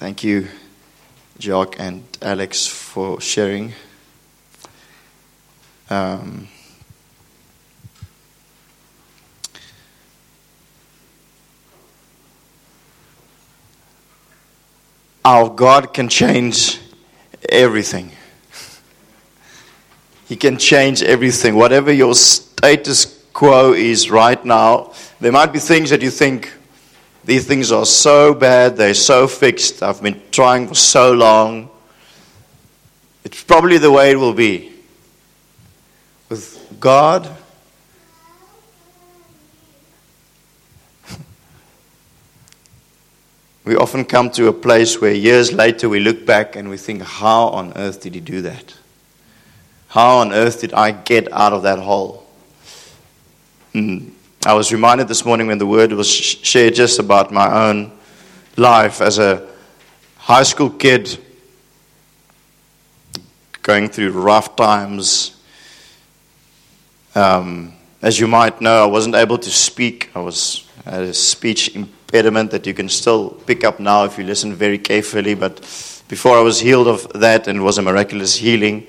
Thank you, Jock and Alex, for sharing. Um, our God can change everything. He can change everything. Whatever your status quo is right now, there might be things that you think, these things are so bad, they're so fixed, I've been trying for so long. It's probably the way it will be. With God, we often come to a place where years later we look back and we think, how on earth did he do that? How on earth did I get out of that hole? Mm. I was reminded this morning when the word was shared just about my own life as a high school kid going through rough times. Um, as you might know, I wasn't able to speak. I was had a speech impediment that you can still pick up now if you listen very carefully. But before I was healed of that, and it was a miraculous healing,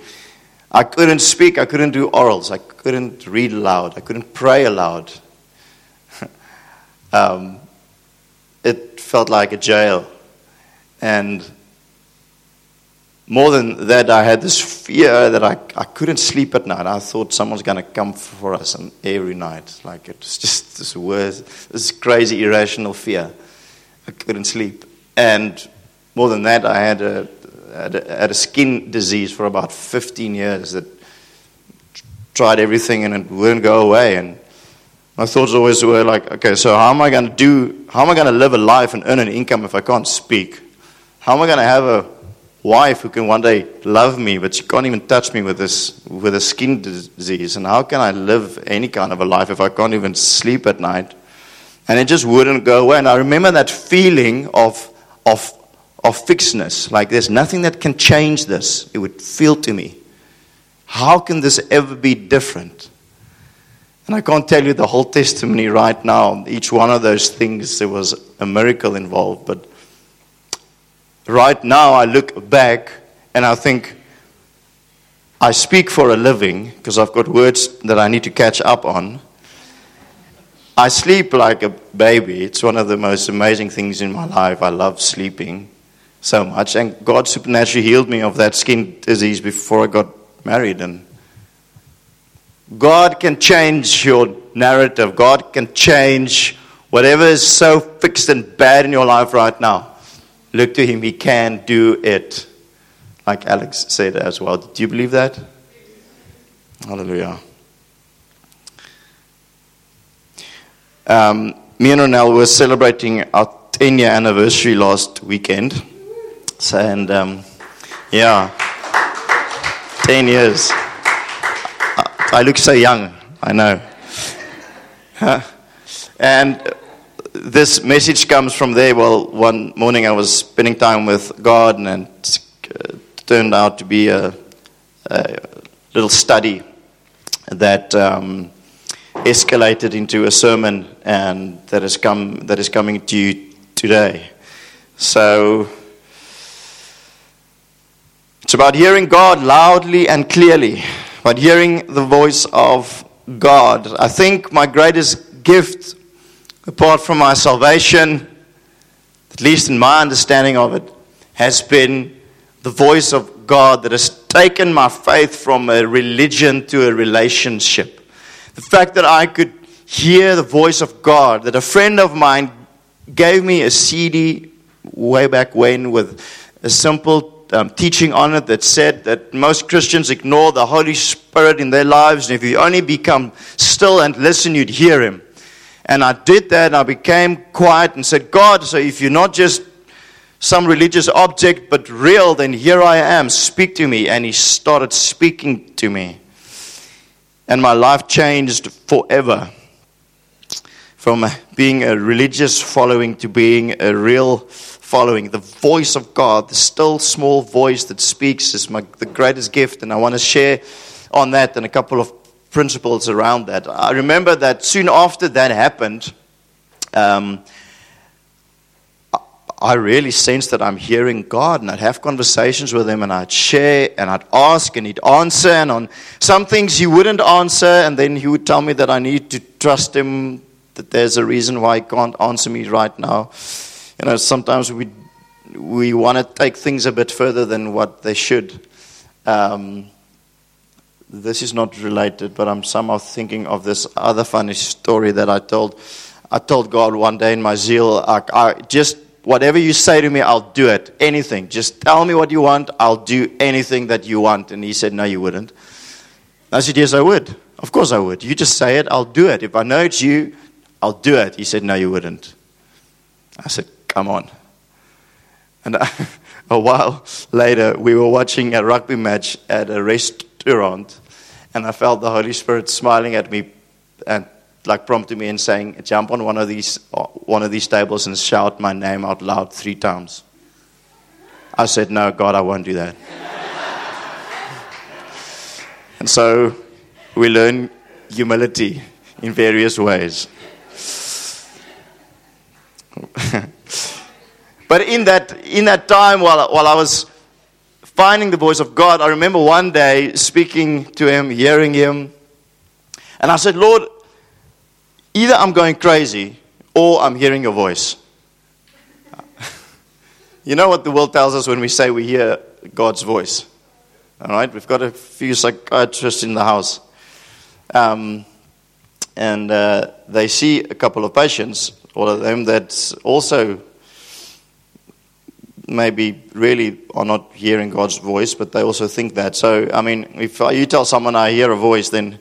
I couldn't speak. I couldn't do orals. I couldn't read aloud. I couldn't pray aloud. Um, it felt like a jail. And more than that, I had this fear that I, I couldn't sleep at night. I thought someone's going to come for us every night. Like it was just this worst, this crazy, irrational fear. I couldn't sleep. And more than that, I had a, had a, had a skin disease for about 15 years that tried everything and it wouldn't go away. And my thoughts always were like, okay, so how am I going to do, how am I going to live a life and earn an income if I can't speak? How am I going to have a wife who can one day love me, but she can't even touch me with this with a skin disease. And how can I live any kind of a life if I can't even sleep at night? And it just wouldn't go away. And I remember that feeling of of of fixedness, like there's nothing that can change this. It would feel to me. How can this ever be different? And I can't tell you the whole testimony right now. Each one of those things, there was a miracle involved, but right now I look back and I think, I speak for a living because I've got words that I need to catch up on. I sleep like a baby. It's one of the most amazing things in my life. I love sleeping so much. And God supernaturally healed me of that skin disease before I got married. And God can change your narrative, God can change whatever is so fixed and bad in your life right now. Look to Him, He can do it. Like Alex said as well. Do you believe that? Hallelujah. Um, me and Ronel were celebrating our 10 year anniversary last weekend. So, and um, yeah, 10 years. I look so young, I know. and this message comes from there. Well, one morning I was spending time with God, and it uh, turned out to be a, a little study that um, escalated into a sermon, and that has come that is coming to you today. So it's about hearing God loudly and clearly, about hearing the voice of God. I think my greatest gift apart from my salvation, at least in my understanding of it, has been the voice of God that has taken my faith from a religion to a relationship. The fact that I could hear the voice of God, that a friend of mine gave me a CD way back when with a simple um, teaching on it that said that most Christians ignore the Holy Spirit in their lives, and if you only become still and listen, you'd hear Him. And I did that and I became quiet and said, God, so if you're not just some religious object but real, then here I am. Speak to me. And he started speaking to me. And my life changed forever. From being a religious following to being a real following. The voice of God, the still small voice that speaks, is my, the greatest gift. And I want to share on that and a couple of principles around that. I remember that soon after that happened, um, I really sense that I'm hearing God, and I'd have conversations with Him, and I'd share, and I'd ask, and He'd answer. And on some things He wouldn't answer, and then He would tell me that I need to trust Him, that there's a reason why He can't answer me right now. You know, sometimes we we want to take things a bit further than what they should. Um, this is not related, but I'm somehow thinking of this other funny story that I told. I told God one day in my zeal, I, I just whatever you say to me, I'll do it. Anything. Just tell me what you want. I'll do anything that you want. And he said, No, you wouldn't. I said, Yes, I would. Of course I would. You just say it, I'll do it. If I know it's you, I'll do it. He said, No, you wouldn't. I said, Come on. And a while later, we were watching a rugby match at a restaurant, and I felt the Holy Spirit smiling at me and like prompting me and saying, "Jump on one of these uh, one of these tables and shout my name out loud three times." I said, "No, God, I won't do that." and so we learn humility in various ways. But in that in that time while while I was finding the voice of God, I remember one day speaking to him, hearing him, and I said, "Lord, Either I'm going crazy or I'm hearing your voice. you know what the world tells us when we say we hear God's voice? All right, we've got a few psychiatrists in the house. Um, and uh, they see a couple of patients, all of them that also maybe really are not hearing God's voice, but they also think that. So, I mean, if you tell someone I hear a voice, then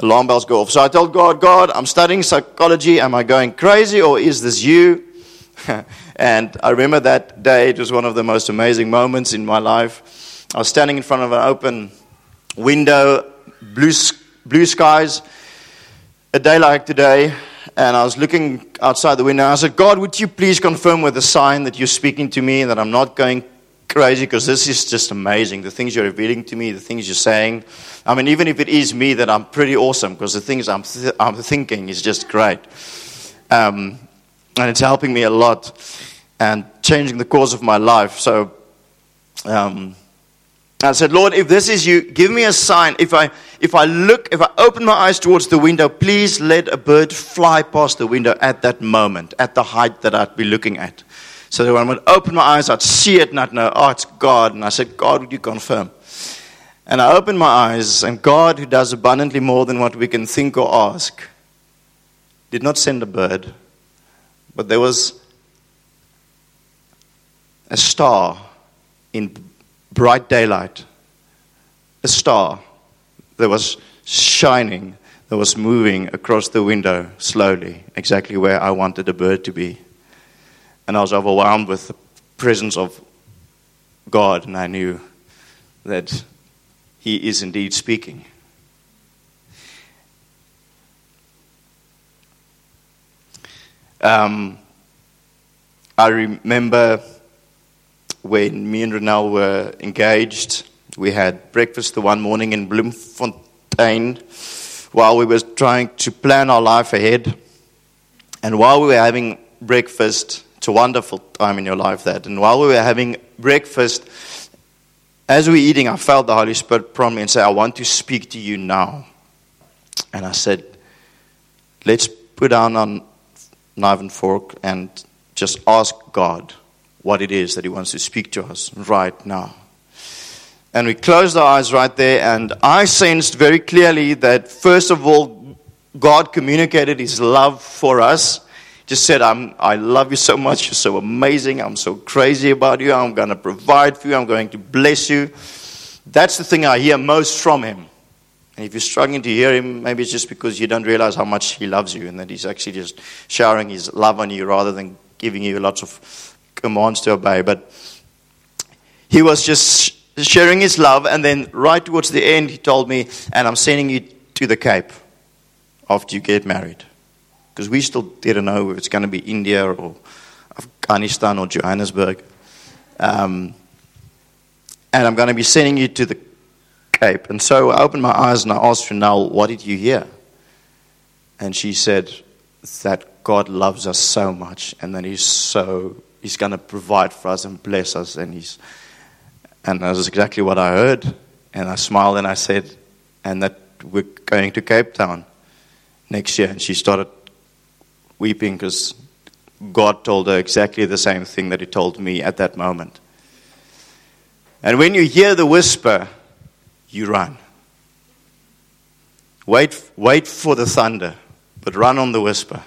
alarm bells go off. So I told God, God, I'm studying psychology. Am I going crazy or is this you? and I remember that day. It was one of the most amazing moments in my life. I was standing in front of an open window, blue, blue skies, a day like today. And I was looking outside the window. I said, God, would you please confirm with a sign that you're speaking to me and that I'm not going crazy because this is just amazing. The things you're revealing to me, the things you're saying. I mean, even if it is me, that I'm pretty awesome because the things I'm, th- I'm thinking is just great. Um, and it's helping me a lot and changing the course of my life. So um, I said, Lord, if this is you, give me a sign. If I, if I look, if I open my eyes towards the window, please let a bird fly past the window at that moment, at the height that I'd be looking at. So that when I would open my eyes, I'd see it and I'd know, oh, it's God. And I said, God, would you confirm? And I opened my eyes, and God, who does abundantly more than what we can think or ask, did not send a bird, but there was a star in bright daylight. A star that was shining, that was moving across the window slowly, exactly where I wanted a bird to be. And I was overwhelmed with the presence of God, and I knew that He is indeed speaking. Um, I remember when me and Renelle were engaged, we had breakfast the one morning in Bloemfontein while we were trying to plan our life ahead. And while we were having breakfast, it's a wonderful time in your life, that. And while we were having breakfast, as we were eating, I felt the Holy Spirit prompt me and say, I want to speak to you now. And I said, let's put down our knife and fork and just ask God what it is that He wants to speak to us right now. And we closed our eyes right there, and I sensed very clearly that, first of all, God communicated His love for us just said, I'm, I love you so much. You're so amazing. I'm so crazy about you. I'm going to provide for you. I'm going to bless you. That's the thing I hear most from him. And if you're struggling to hear him, maybe it's just because you don't realize how much he loves you and that he's actually just showering his love on you rather than giving you lots of commands to obey. But he was just sharing his love. And then right towards the end, he told me, and I'm sending you to the Cape after you get married because we still didn't know if it's going to be India or Afghanistan or Johannesburg. Um, and I'm going to be sending you to the Cape. And so I opened my eyes and I asked Renelle, What did you hear? And she said that God loves us so much and that He's so, he's going to provide for us and bless us. And, he's, and that was exactly what I heard. And I smiled and I said, and that we're going to Cape Town next year. And she started weeping because God told her exactly the same thing that He told me at that moment. And when you hear the whisper, you run. Wait, wait for the thunder, but run on the whisper.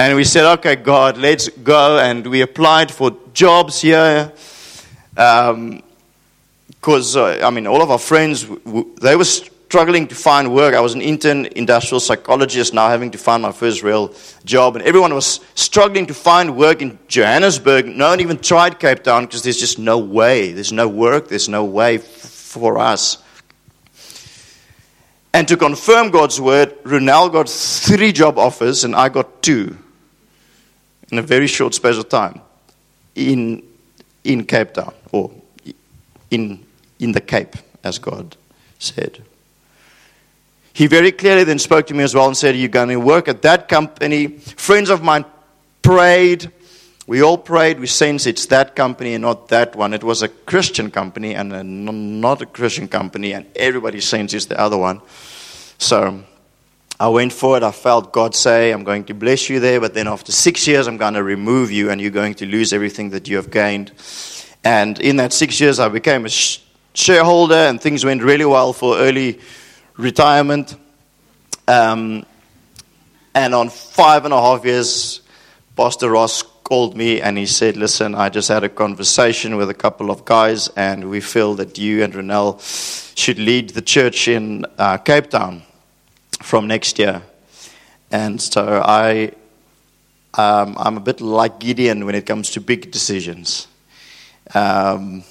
And we said, okay, God, let's go. And we applied for jobs here. Because, um, uh, I mean, all of our friends, they were struggling to find work. I was an intern industrial psychologist, now having to find my first real job. And everyone was struggling to find work in Johannesburg. No one even tried Cape Town because there's just no way. There's no work, there's no way f- for us. And to confirm God's word, Runel got three job offers and I got two in a very short space of time in, in Cape Town or in, in the Cape, as God said. He very clearly then spoke to me as well and said, You're going to work at that company. Friends of mine prayed. We all prayed. We sensed it's that company and not that one. It was a Christian company and a, not a Christian company, and everybody sensed it's the other one. So I went for it. I felt God say, I'm going to bless you there, but then after six years, I'm going to remove you, and you're going to lose everything that you have gained. And in that six years, I became a shareholder, and things went really well for early retirement. Um, and on five and a half years, Pastor Ross called me and he said, Listen, I just had a conversation with a couple of guys, and we feel that you and Renelle should lead the church in uh, Cape Town from next year. And so I, um, I'm a bit like Gideon when it comes to big decisions. Um,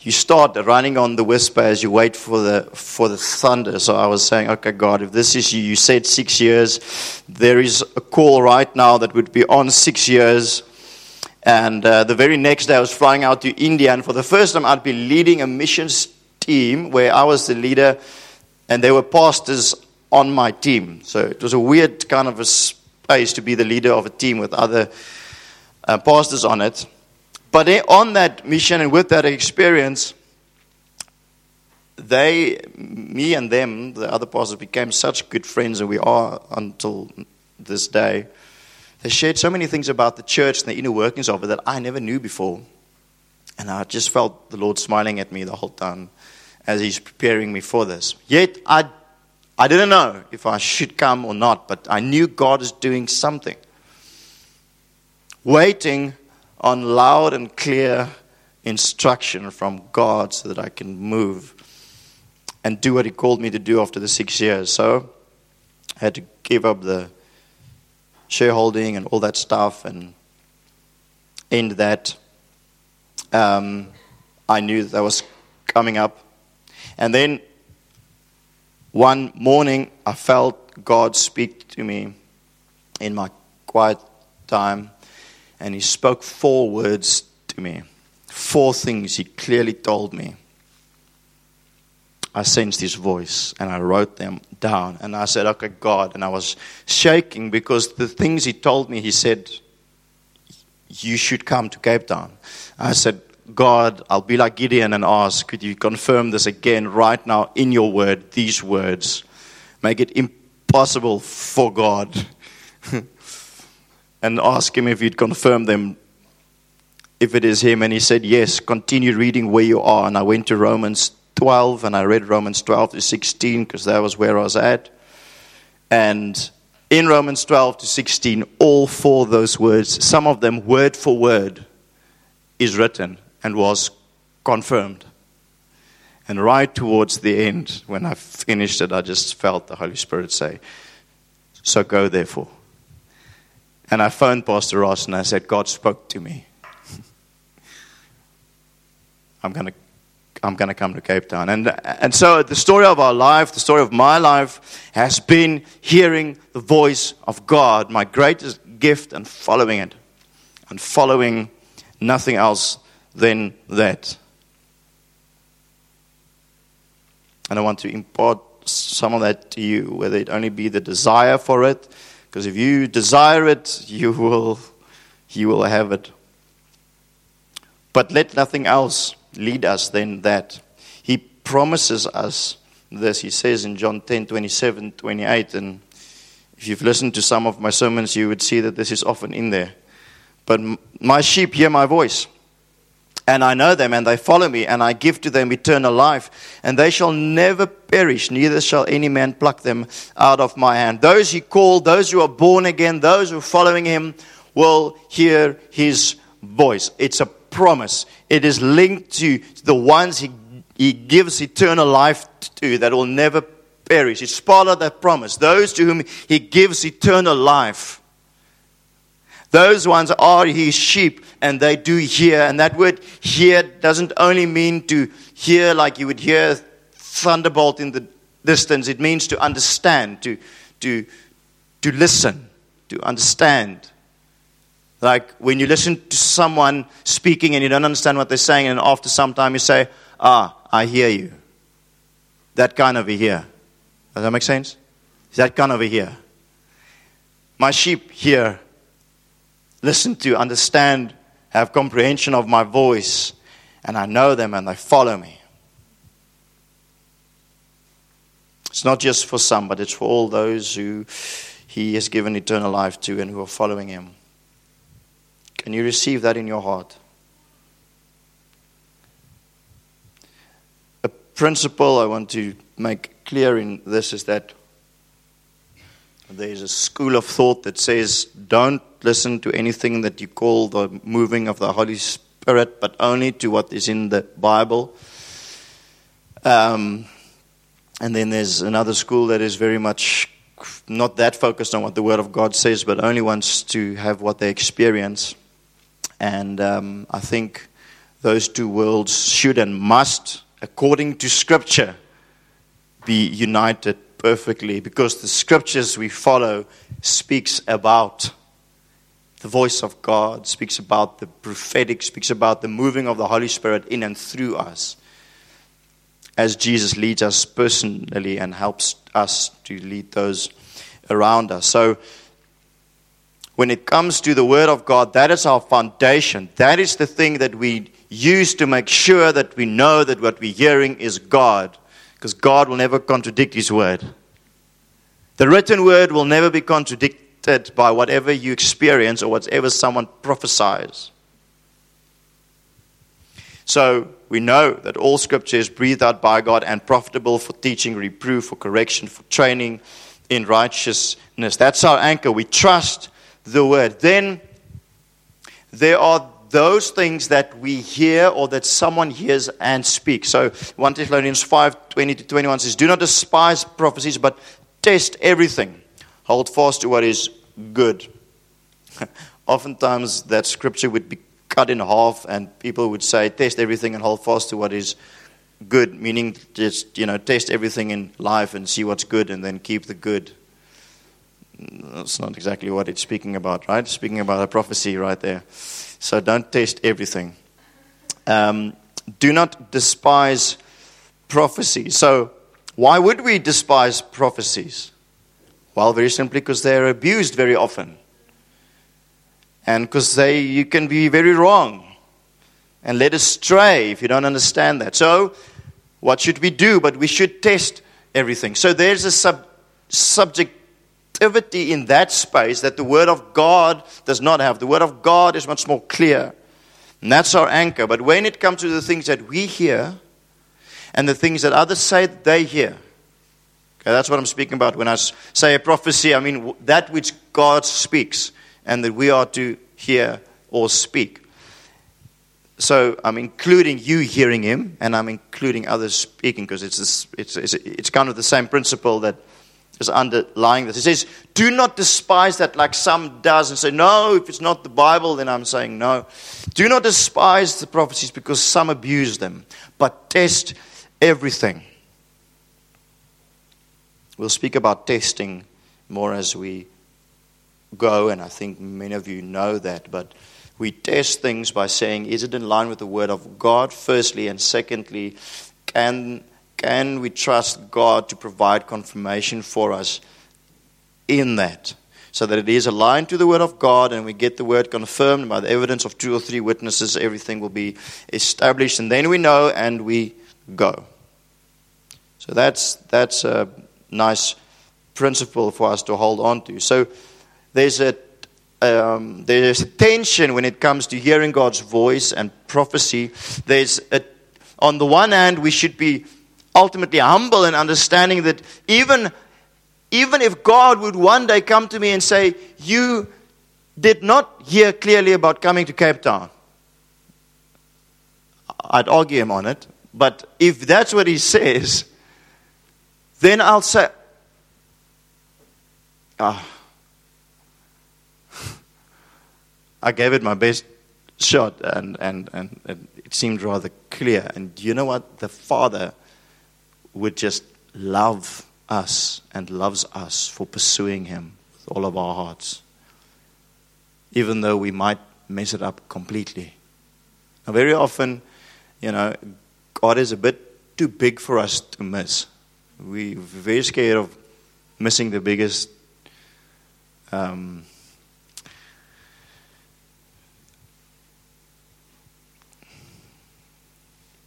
you start running on the whisper as you wait for the for the thunder. So I was saying, okay, God, if this is you, you said six years. There is a call right now that would be on six years. And uh, the very next day, I was flying out to India, and for the first time, I'd be leading a missions team where I was the leader, and there were pastors on my team. So it was a weird kind of a space to be the leader of a team with other uh, pastors on it. But on that mission and with that experience, they, me and them, the other pastors, became such good friends, and we are until this day. They shared so many things about the church and the inner workings of it that I never knew before. And I just felt the Lord smiling at me the whole time as He's preparing me for this. Yet I, I didn't know if I should come or not, but I knew God is doing something. Waiting on loud and clear instruction from God so that I can move and do what He called me to do after the six years. So I had to give up the shareholding and all that stuff and end that. Um, I knew that, that was coming up. And then one morning, I felt God speak to me in my quiet time and he spoke four words to me. Four things he clearly told me. I sensed his voice and I wrote them down. And I said, Okay, God. And I was shaking because the things he told me, he said, You should come to Cape Town. I said, God, I'll be like Gideon and ask, Could you confirm this again right now in your word, these words? Make it impossible for God and ask him if he'd confirm them if it is him. And he said, Yes, continue reading where you are. And I went to Romans 12 and I read Romans 12 to 16 because that was where I was at. And in Romans 12 to 16, all four of those words, some of them word for word, is written and was confirmed. And right towards the end, when I finished it, I just felt the Holy Spirit say, So go therefore. And I phoned Pastor Ross and I said, God spoke to me. I'm going to I'm going to come to Cape Town. And, and so the story of our life, the story of my life, has been hearing the voice of God, my greatest gift, and following it. And following nothing else than that. And I want to impart some of that to you, whether it only be the desire for it because if you desire it, you will, you will have it. But let nothing else lead us than that. He promises us this. He says in John 10 27, 28, and if you've listened to some of my sermons, you would see that this is often in there. But my sheep hear my voice, and I know them, and they follow me, and I give to them eternal life, and they shall never perish, neither shall any man pluck them out of my hand. Those he called, those who are born again, those who are following him, will hear his voice. It's a promise. It is linked to the ones he, he gives eternal life to that will never perish. It's part of that promise. Those to whom he gives eternal life. Those ones are his sheep and they do hear. And that word hear doesn't only mean to hear like you would hear thunderbolt in the distance. It means to understand, to, to, to listen, to understand. Like when you listen to someone speaking and you don't understand what they're saying, and after some time you say, Ah, I hear you. That kind of a hear. Does that make sense? That kind of a hear. My sheep hear, listen to, understand, have comprehension of my voice, and I know them and they follow me. It's not just for some, but it's for all those who He has given eternal life to and who are following Him. Can you receive that in your heart? A principle I want to make clear in this is that there's a school of thought that says don't listen to anything that you call the moving of the Holy Spirit, but only to what is in the Bible. Um, and then there's another school that is very much not that focused on what the Word of God says, but only wants to have what they experience. And um, I think those two worlds should and must, according to Scripture, be united perfectly because the Scriptures we follow speaks about the voice of God, speaks about the prophetic, speaks about the moving of the Holy Spirit in and through us as Jesus leads us personally and helps us to lead those around us. So when it comes to the Word of God, that is our foundation. That is the thing that we use to make sure that we know that what we're hearing is God, because God will never contradict His Word. The written Word will never be contradicted by whatever you experience or whatever someone prophesies. So we know that all Scripture is breathed out by God and profitable for teaching, reproof, for correction, for training in righteousness. That's our anchor. We trust the word. Then there are those things that we hear or that someone hears and speaks. So 1 Thessalonians 5 20 to 21 says, Do not despise prophecies, but test everything. Hold fast to what is good. Oftentimes, that scripture would be cut in half, and people would say, Test everything and hold fast to what is good, meaning just, you know, test everything in life and see what's good and then keep the good. That's not exactly what it's speaking about, right? Speaking about a prophecy right there. So don't test everything. Um, do not despise prophecy. So, why would we despise prophecies? Well, very simply because they're abused very often. And because they you can be very wrong and led astray if you don't understand that. So, what should we do? But we should test everything. So, there's a sub, subject activity in that space that the Word of God does not have. The Word of God is much more clear. And that's our anchor. But when it comes to the things that we hear and the things that others say that they hear, okay, that's what I'm speaking about. When I say a prophecy, I mean that which God speaks and that we are to hear or speak. So I'm including you hearing him, and I'm including others speaking because it's, it's, it's, it's kind of the same principle that is underlying this. He says, Do not despise that like some does and say, No, if it's not the Bible, then I'm saying no. Do not despise the prophecies because some abuse them, but test everything. We'll speak about testing more as we go, and I think many of you know that, but we test things by saying, Is it in line with the Word of God, firstly, and secondly, can can we trust God to provide confirmation for us in that? so that it is aligned to the Word of God and we get the Word confirmed by the evidence of two or three witnesses, everything will be established. And then we know and we go. So that's, that's a nice principle for us to hold on to. So there's a um, there's a tension when it comes to hearing God's voice and prophecy. There's a, on the one hand, we should be ultimately humble and understanding that even, even if God would one day come to me and say, You did not hear clearly about coming to Cape Town, I'd argue him on it. But if that's what he says, then I'll say, ah, I gave it my best shot, and, and, and, and it seemed rather clear. And you know what? The Father would just love us and loves us for pursuing Him with all of our hearts, even though we might mess it up completely. Now, very often, you know, God is a bit too big for us to miss. We're very scared of missing the biggest. Um,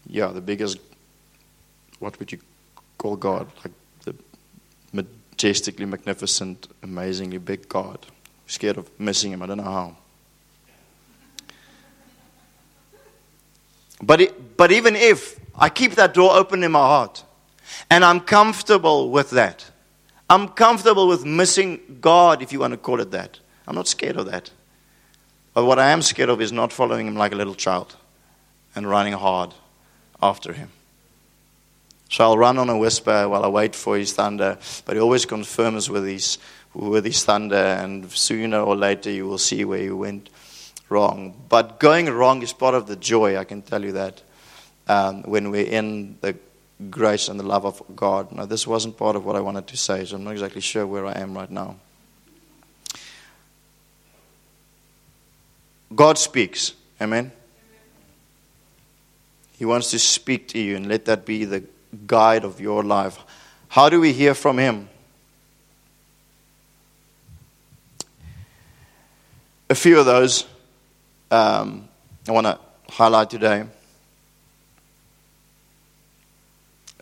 yeah, the biggest, what would you call God? Like the majestically magnificent, amazingly big God. I'm scared of missing him. I don't know how. But, it, but even if I keep that door open in my heart and I'm comfortable with that, I'm comfortable with missing God, if you want to call it that. I'm not scared of that. But what I am scared of is not following him like a little child and running hard after him. So I'll run on a whisper while I wait for his thunder, but he always confirms with his, with his thunder, and sooner or later you will see where you went wrong. But going wrong is part of the joy, I can tell you that, um, when we're in the grace and the love of God. Now, this wasn't part of what I wanted to say, so I'm not exactly sure where I am right now. God speaks. Amen. He wants to speak to you, and let that be the guide of your life. How do we hear from Him? A few of those um, I want to highlight today.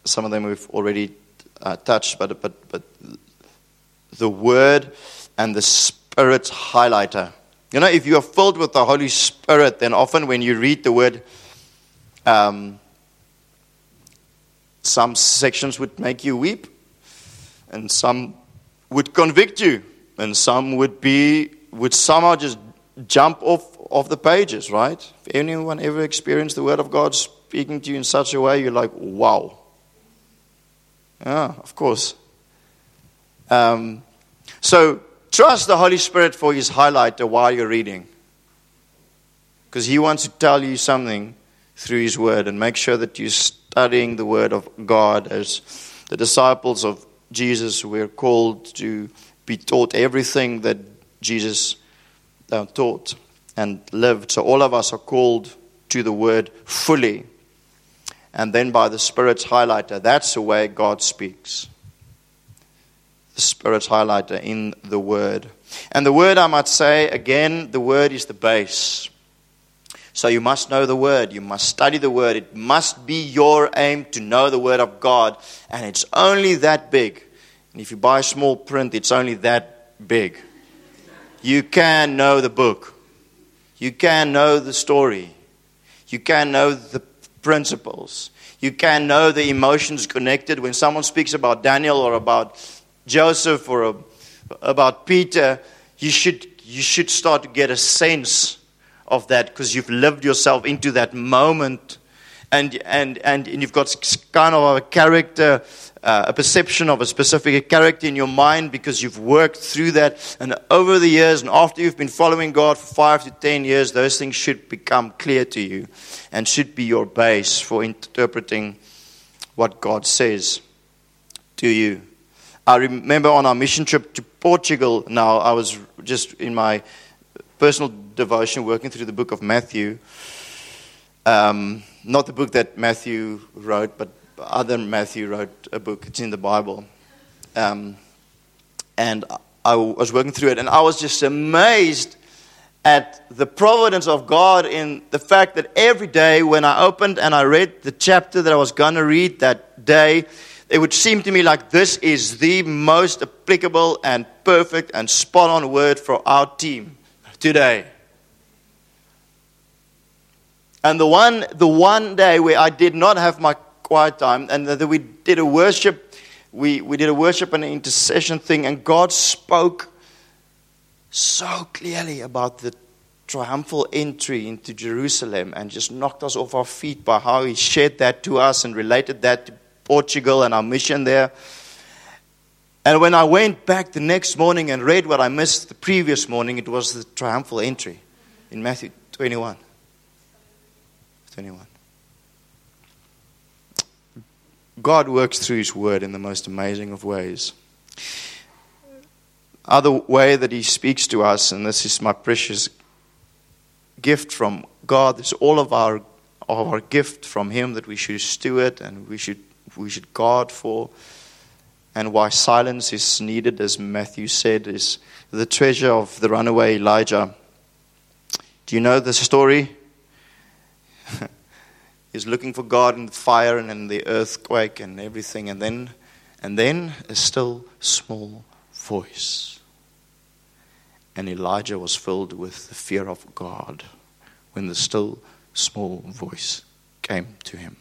Some of them we've already uh, touched, but, but, but the Word and the Spirit's highlighter. You know, if you are filled with the Holy Spirit, then often when you read the Word, um, some sections would make you weep, and some would convict you, and some would be would somehow just jump off of the pages, right? If anyone ever experienced the Word of God speaking to you in such a way, you're like, wow. Yeah, of course. Um, so trust the Holy Spirit for His highlighter while you're reading, because He wants to tell you something through His Word, and make sure that you're studying the Word of God as the disciples of Jesus were called to be taught everything that Jesus uh, taught and lived. So all of us are called to the Word fully. And then by the Spirit's highlighter, that's the way God speaks. The Spirit's highlighter in the Word. And the Word, I might say, again, the Word is the base. So you must know the Word. You must study the Word. It must be your aim to know the Word of God. And it's only that big. And if you buy small print, it's only that big. You can know the book. You can know the story. You can know the principles. You can know the emotions connected. When someone speaks about Daniel or about Joseph or about Peter, you should, you should start to get a sense of that because you've lived yourself into that moment and, and, and, and you've got kind of a character, uh, a perception of a specific character in your mind because you've worked through that. And over the years, and after you've been following God for five to ten years, those things should become clear to you and should be your base for interpreting what God says to you. I remember on our mission trip to Portugal now, I was just in my personal devotion working through the book of Matthew. Um, not the book that Matthew wrote, but other Matthew wrote a book. It's in the Bible. Um, and I was working through it, and I was just amazed at the providence of God in the fact that every day when I opened and I read the chapter that I was going to read that day, it would seem to me like this is the most applicable and perfect and spot on word for our team today. And the one, the one day where I did not have my quiet time, and that we did a worship, we, we did a worship and an intercession thing, and God spoke so clearly about the triumphal entry into Jerusalem and just knocked us off our feet by how he shared that to us and related that to Portugal and our mission there. And when I went back the next morning and read what I missed the previous morning, it was the triumphal entry in Matthew 21. 21. God works through His Word in the most amazing of ways. Other way that He speaks to us, and this is my precious gift from God, is all of our, our gift from Him that we should steward and we should, we should guard for. And why silence is needed, as Matthew said, is the treasure of the runaway Elijah. Do you know the story? Looking for God in the fire and in the earthquake and everything, and then, and then a still small voice. And Elijah was filled with the fear of God when the still small voice came to him.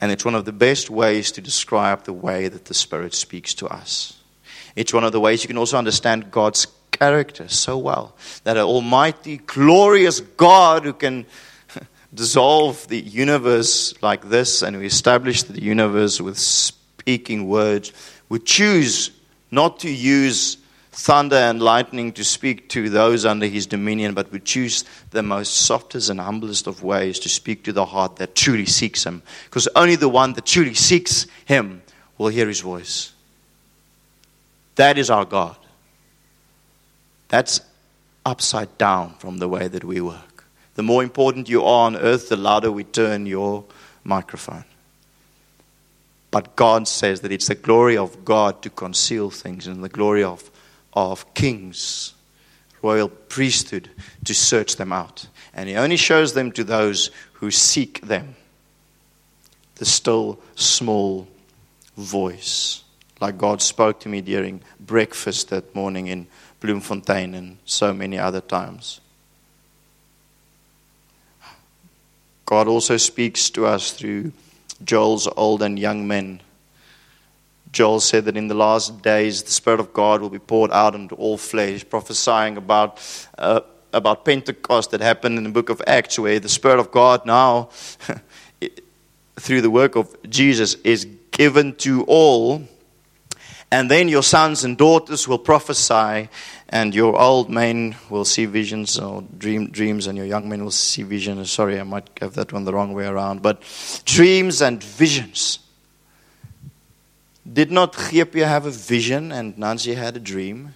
And it's one of the best ways to describe the way that the Spirit speaks to us. It's one of the ways you can also understand God's character so well. That an almighty, glorious God who can dissolve the universe like this and we establish the universe with speaking words would choose not to use thunder and lightning to speak to those under his dominion, but would choose the most softest and humblest of ways to speak to the heart that truly seeks him. Because only the one that truly seeks him will hear his voice. That is our God. That's upside down from the way that we work. The more important you are on earth, the louder we turn your microphone. But God says that it's the glory of God to conceal things and the glory of of kings, royal priesthood, to search them out. And he only shows them to those who seek them. The still small voice, like God spoke to me during breakfast that morning in Bloemfontein and so many other times. God also speaks to us through Joel's old and young men Joel said that in the last days the Spirit of God will be poured out into all flesh, prophesying about, uh, about Pentecost that happened in the book of Acts, where the Spirit of God now, through the work of Jesus, is given to all. And then your sons and daughters will prophesy, and your old men will see visions or dream, dreams, and your young men will see visions. Sorry, I might have that one the wrong way around, but dreams and visions. Did not Gepe have a vision and Nancy had a dream?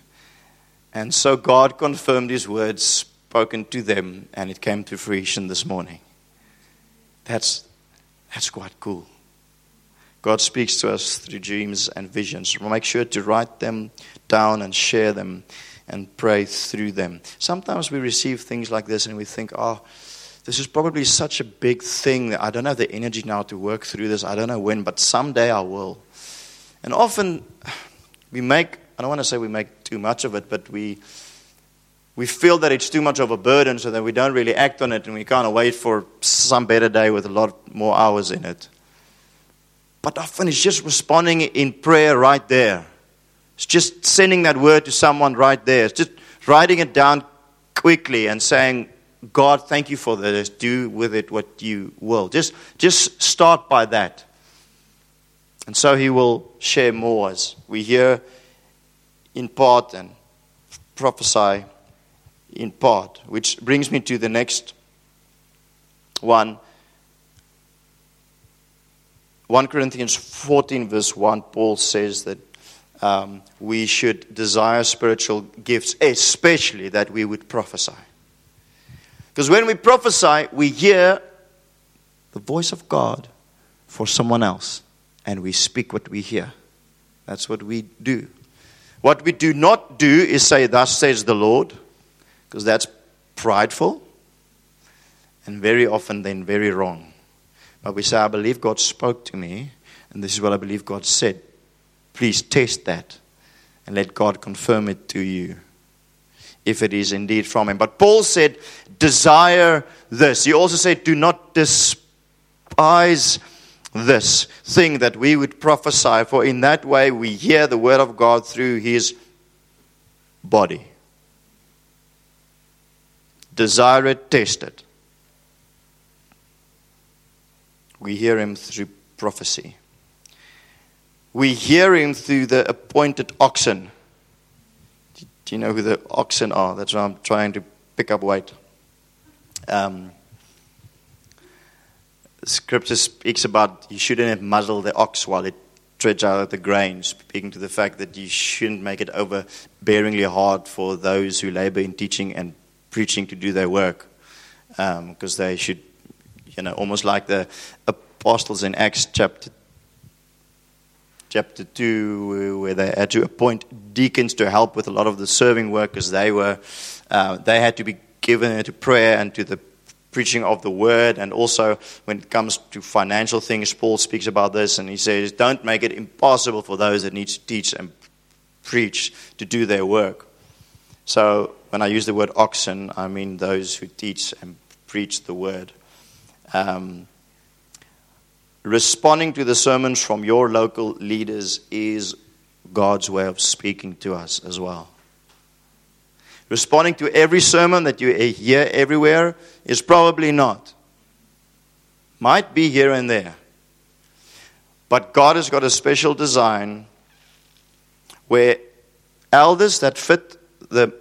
And so God confirmed his words spoken to them, and it came to fruition this morning. That's, that's quite cool. God speaks to us through dreams and visions. Make sure to write them down and share them and pray through them. Sometimes we receive things like this and we think, oh, this is probably such a big thing that I don't have the energy now to work through this. I don't know when, but someday I will. And often we make, I don't want to say we make too much of it, but we, we feel that it's too much of a burden so that we don't really act on it and we kind of wait for some better day with a lot more hours in it. But often it's just responding in prayer right there. It's just sending that word to someone right there. It's just writing it down quickly and saying, God, thank you for this. Do with it what you will. Just, just start by that. And so he will share more as we hear in part and prophesy in part, which brings me to the next one. 1 Corinthians 14, verse 1, Paul says that um, we should desire spiritual gifts, especially that we would prophesy. Because when we prophesy, we hear the voice of God for someone else and we speak what we hear. That's what we do. What we do not do is say, Thus says the Lord, because that's prideful and very often then very wrong. But we say, I believe God spoke to me, and this is what I believe God said. Please test that and let God confirm it to you if it is indeed from Him. But Paul said, Desire this. He also said, Do not despise this thing that we would prophesy, for in that way we hear the word of God through His body. Desire it, test it. We hear him through prophecy. We hear him through the appointed oxen. Do you know who the oxen are? That's why I'm trying to pick up weight. Um, scripture speaks about you shouldn't muzzle the ox while it treads out the grain, speaking to the fact that you shouldn't make it overbearingly hard for those who labor in teaching and preaching to do their work, because um, they should you know, almost like the apostles in Acts chapter chapter 2 where they had to appoint deacons to help with a lot of the serving work because they were uh, they had to be given to prayer and to the preaching of the word. And also when it comes to financial things paul speaks about this and he says don't make it impossible for those that need to teach and preach to do their work. So when i use the word oxen i mean those who teach and preach the word um, responding to the sermons from your local leaders is God's way of speaking to us as well. Responding to every sermon that you hear everywhere is probably not. Might be here and there. But God has got a special design where elders that fit the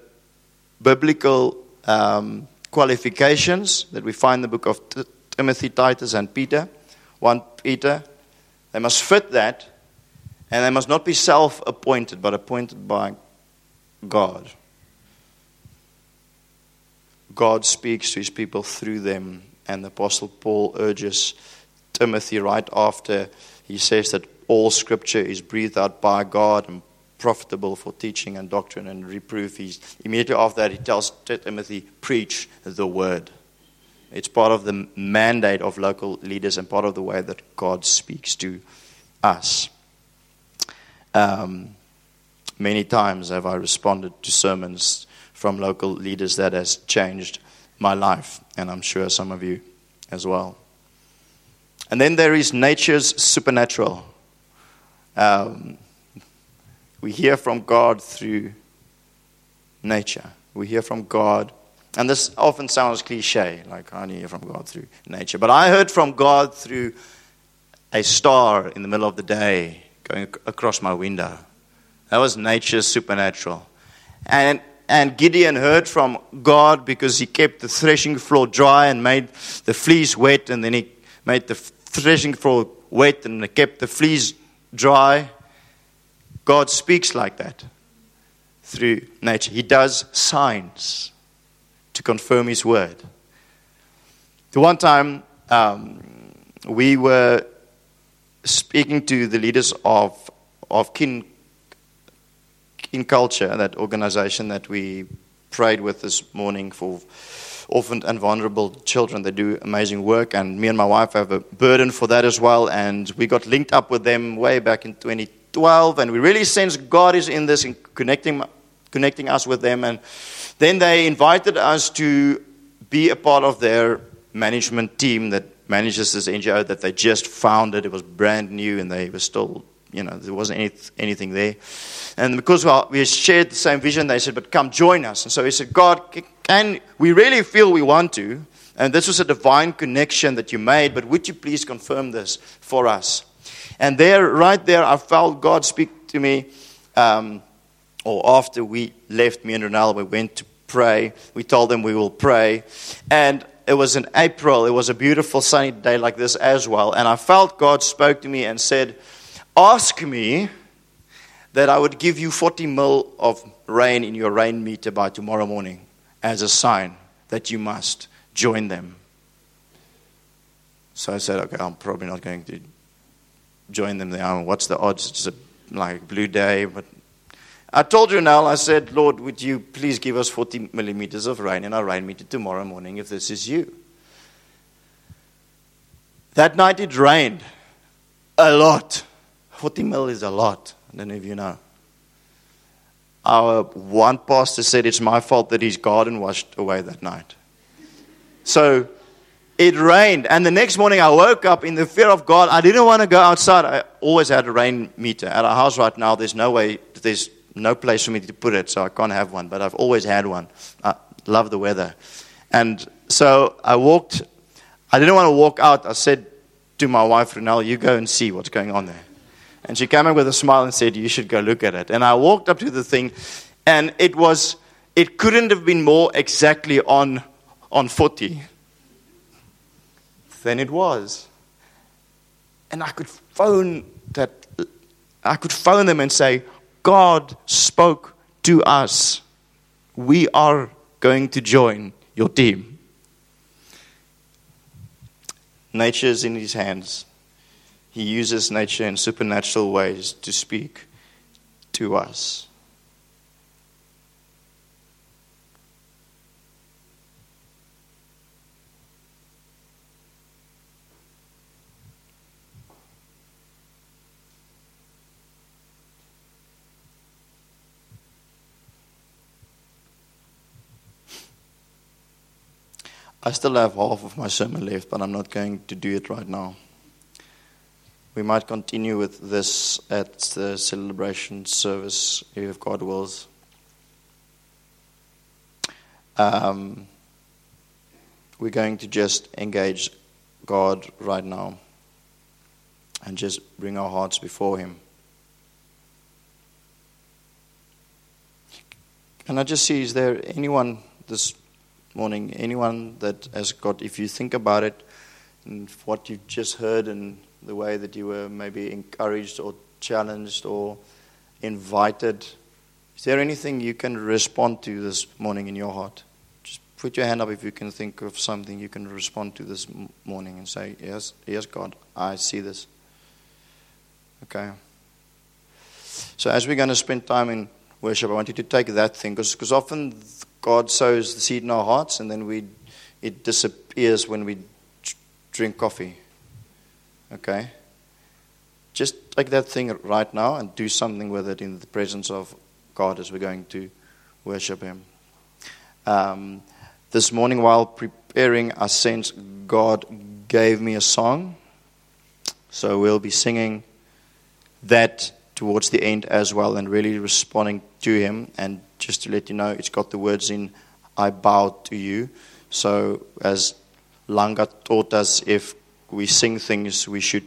biblical um, qualifications that we find in the book of Timothy, Titus, and Peter, 1 Peter, they must fit that, and they must not be self appointed, but appointed by God. God speaks to his people through them, and the Apostle Paul urges Timothy right after he says that all scripture is breathed out by God and profitable for teaching and doctrine and reproof. He's, immediately after that, he tells Timothy, Preach the word. It's part of the mandate of local leaders and part of the way that God speaks to us. Um, many times have I responded to sermons from local leaders that has changed my life, and I'm sure some of you as well. And then there is nature's supernatural. Um, we hear from God through nature. We hear from God and this often sounds cliche, like I hear from God through nature. But I heard from God through a star in the middle of the day going across my window. That was nature's supernatural. And, and Gideon heard from God because he kept the threshing floor dry and made the fleece wet, and then he made the threshing floor wet and kept the fleece dry. God speaks like that through nature. He does signs to confirm his word. The one time um, we were speaking to the leaders of, of kin, kin Culture, that organization that we prayed with this morning for orphaned and vulnerable children. They do amazing work, and me and my wife have a burden for that as well. And we got linked up with them way back in 2012, and we really sense God is in this, in connecting, connecting us with them. And then they invited us to be a part of their management team that manages this NGO that they just founded. It was brand new and they were still, you know, there wasn't any, anything there. And because well, we shared the same vision, they said, but come join us. And so he said, God, can we really feel we want to? And this was a divine connection that you made, but would you please confirm this for us? And there, right there, I felt God speak to me. Um, or after we left, me and Renelle, we went to pray. We told them we will pray. And it was in April. It was a beautiful sunny day like this as well. And I felt God spoke to me and said, Ask me that I would give you 40 mil of rain in your rain meter by tomorrow morning as a sign that you must join them. So I said, okay, I'm probably not going to join them there. What's the odds? It's a, like blue day, but I told Renelle, I said, Lord, would you please give us 40 millimeters of rain in our rain meter tomorrow morning if this is you? That night it rained a lot. 40 mil is a lot. I don't know if you know. Our one pastor said it's my fault that his garden washed away that night. So it rained. And the next morning I woke up in the fear of God. I didn't want to go outside. I always had a rain meter. At our house right now, there's no way, there's no place for me to put it, so I can't have one. But I've always had one. I love the weather. And so I walked, I didn't want to walk out. I said to my wife, Renelle, you go and see what's going on there. And she came in with a smile and said, You should go look at it. And I walked up to the thing, and it was, it couldn't have been more exactly on, on 40 than it was. And I could phone that, I could phone them and say, God spoke to us. We are going to join your team. Nature is in his hands. He uses nature in supernatural ways to speak to us. I still have half of my sermon left, but I'm not going to do it right now. We might continue with this at the celebration service if God wills. Um, we're going to just engage God right now and just bring our hearts before Him. And I just see, is there anyone this morning, anyone that has got, if you think about it, and what you've just heard and the way that you were maybe encouraged or challenged or invited, is there anything you can respond to this morning in your heart? Just put your hand up if you can think of something you can respond to this morning and say, Yes, yes, God, I see this. Okay. So, as we're going to spend time in worship, I want you to take that thing because often God sows the seed in our hearts, and then we, it disappears when we drink coffee. Okay? Just take that thing right now and do something with it in the presence of God as we're going to worship Him. Um, this morning, while preparing, I sense God gave me a song. So we'll be singing that towards the end as well and really responding to Him and just to let you know, it's got the words in, I bow to you. So, as Langa taught us, if we sing things, we should,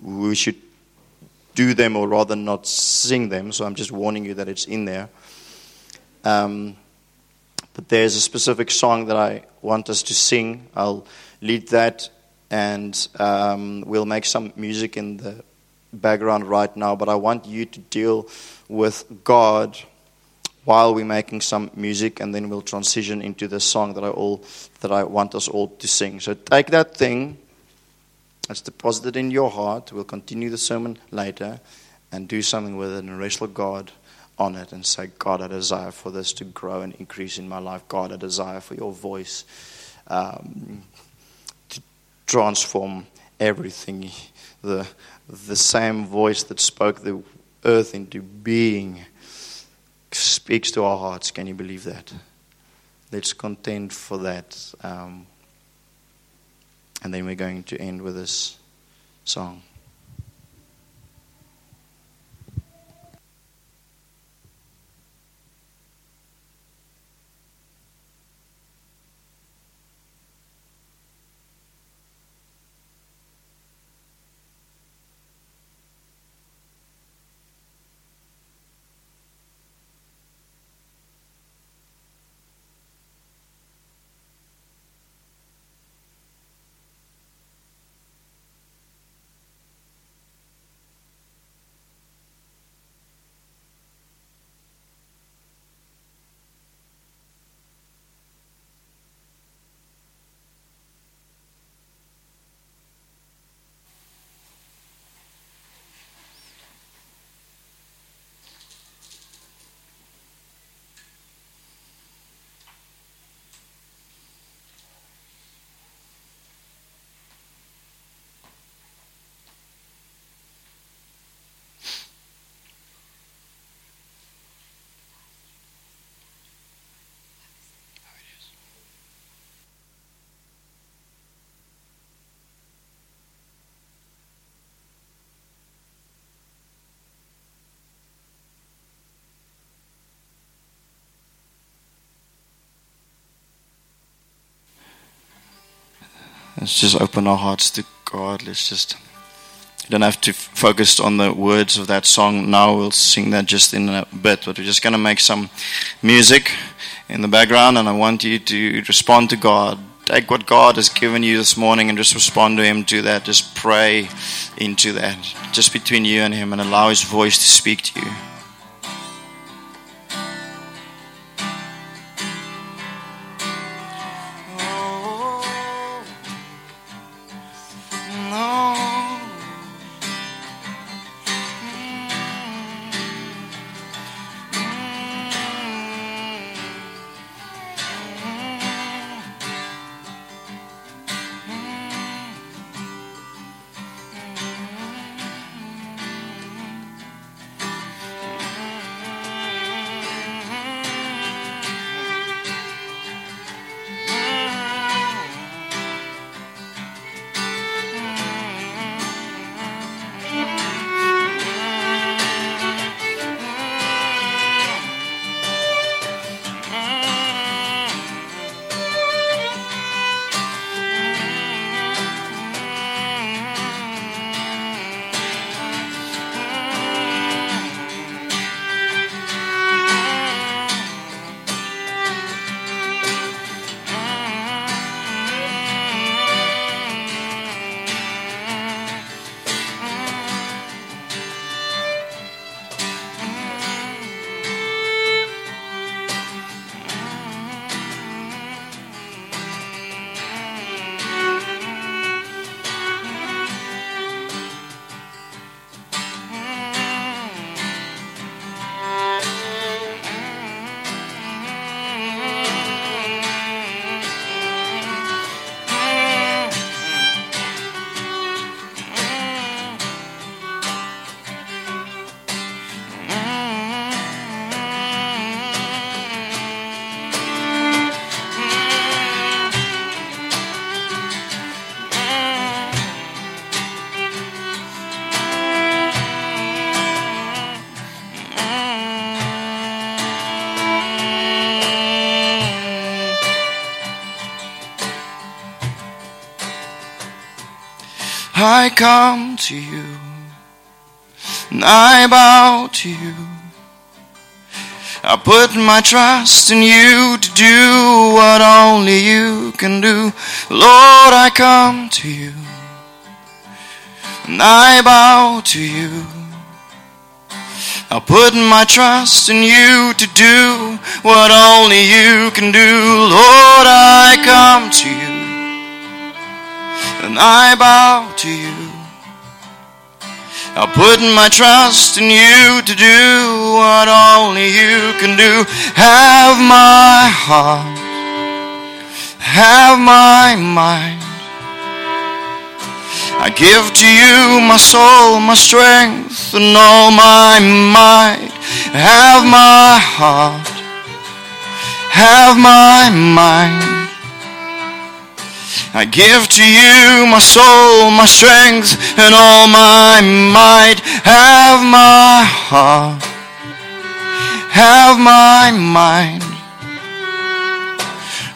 we should do them or rather not sing them. So, I'm just warning you that it's in there. Um, but there's a specific song that I want us to sing. I'll lead that, and um, we'll make some music in the background right now. But I want you to deal with God while we're making some music, and then we'll transition into the song that I all that I want us all to sing. So take that thing that's deposited in your heart. We'll continue the sermon later, and do something with it and wrestle God on it and say, God, I desire for this to grow and increase in my life. God, I desire for your voice um, to transform everything. The the same voice that spoke the earth into being speaks to our hearts. Can you believe that? Let's contend for that. Um, and then we're going to end with this song. Let's just open our hearts to God. Let's just. You don't have to focus on the words of that song now. We'll sing that just in a bit. But we're just going to make some music in the background, and I want you to respond to God. Take what God has given you this morning and just respond to Him to that. Just pray into that, just between you and Him, and allow His voice to speak to you. I come to you and I bow to you. I put my trust in you to do what only you can do. Lord, I come to you and I bow to you. I put my trust in you to do what only you can do. Lord, I come to you and I bow to you. I put my trust in you to do what only you can do. Have my heart, have my mind. I give to you my soul, my strength, and all my might. Have my heart, have my mind. I give to you my soul, my strength, and all my might. Have my heart, have my mind.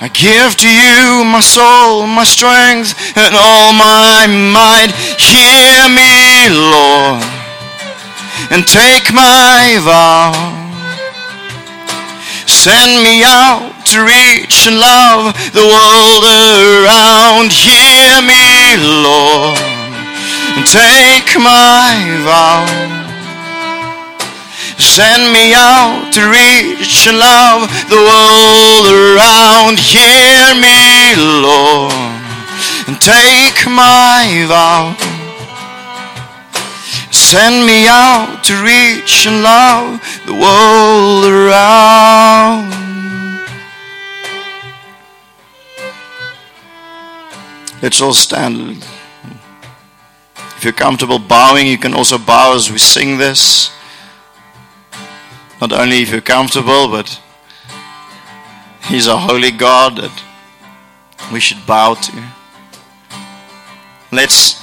I give to you my soul, my strength, and all my might. Hear me, Lord, and take my vow. Send me out reach and love the world around. Hear me, Lord, and take my vow. Send me out to reach and love the world around. Hear me, Lord, and take my vow. Send me out to reach and love the world around. Let's all stand. If you're comfortable bowing, you can also bow as we sing this. Not only if you're comfortable, but He's a holy God that we should bow to. Let's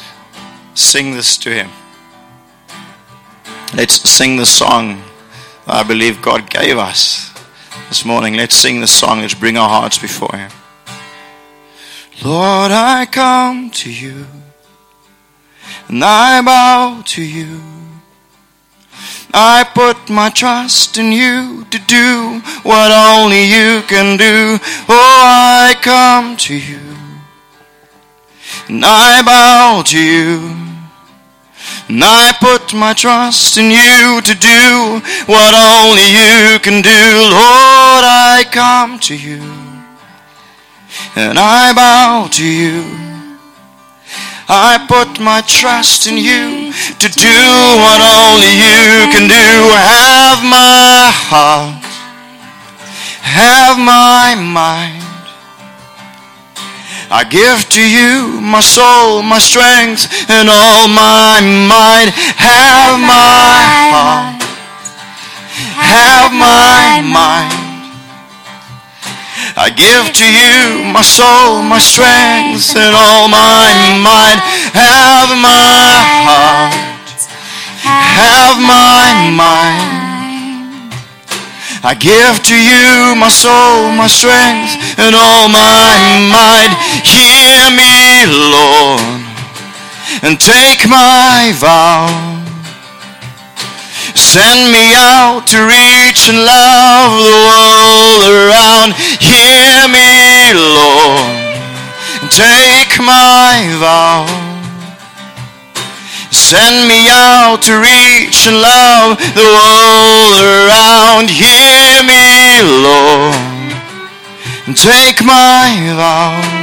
sing this to Him. Let's sing the song I believe God gave us this morning. Let's sing the song. Let's bring our hearts before Him. Lord, I come to you and I bow to you. I put my trust in you to do what only you can do. Oh, I come to you and I bow to you. And I put my trust in you to do what only you can do. Lord, I come to you and I bow to you. I put my trust in you to do what only you can do. Have my heart, have my mind. I give to you my soul, my strength, and all my might. Have my heart, have my mind. I give to you my soul, my strength, and all my might. Have my heart, have my mind. I give to you my soul, my strength, and all my might. Hear me, Lord, and take my vow. Send me out to reach and love the world around. Hear me, Lord, take my vow. Send me out to reach and love the world around. Hear me, Lord, take my vow.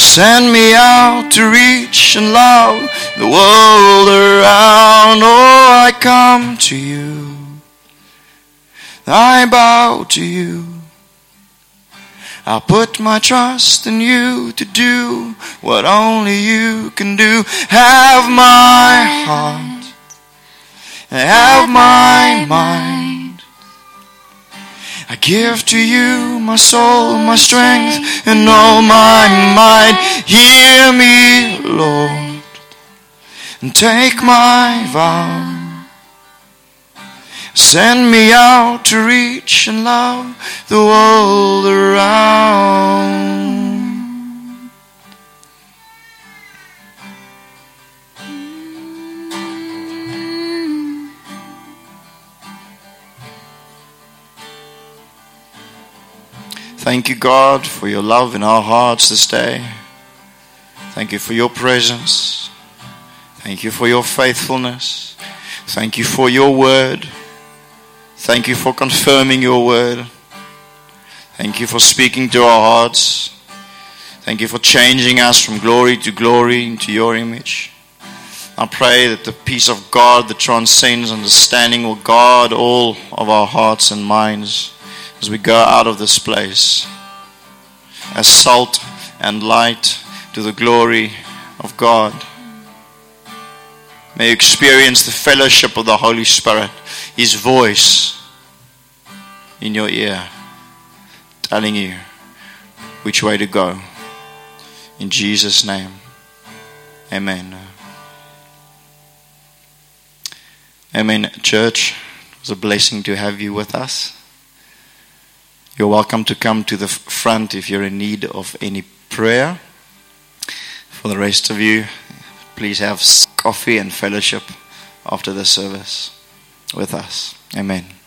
Send me out to reach and love the world around. Oh, I come to you. I bow to you. I'll put my trust in you to do what only you can do. Have my heart, have my mind. I give to you my soul, my strength, and all my might. Hear me, Lord, and take my vow. Send me out to reach and love the world around. Thank you, God, for your love in our hearts this day. Thank you for your presence. Thank you for your faithfulness. Thank you for your word. Thank you for confirming your word. Thank you for speaking to our hearts. Thank you for changing us from glory to glory into your image. I pray that the peace of God that transcends understanding will guard all of our hearts and minds as we go out of this place as salt and light to the glory of God. May you experience the fellowship of the Holy Spirit, His voice in your ear, telling you which way to go. In Jesus' name, Amen. Amen, church. It was a blessing to have you with us. You're welcome to come to the front if you're in need of any prayer. For the rest of you, please have coffee and fellowship after the service with us. Amen.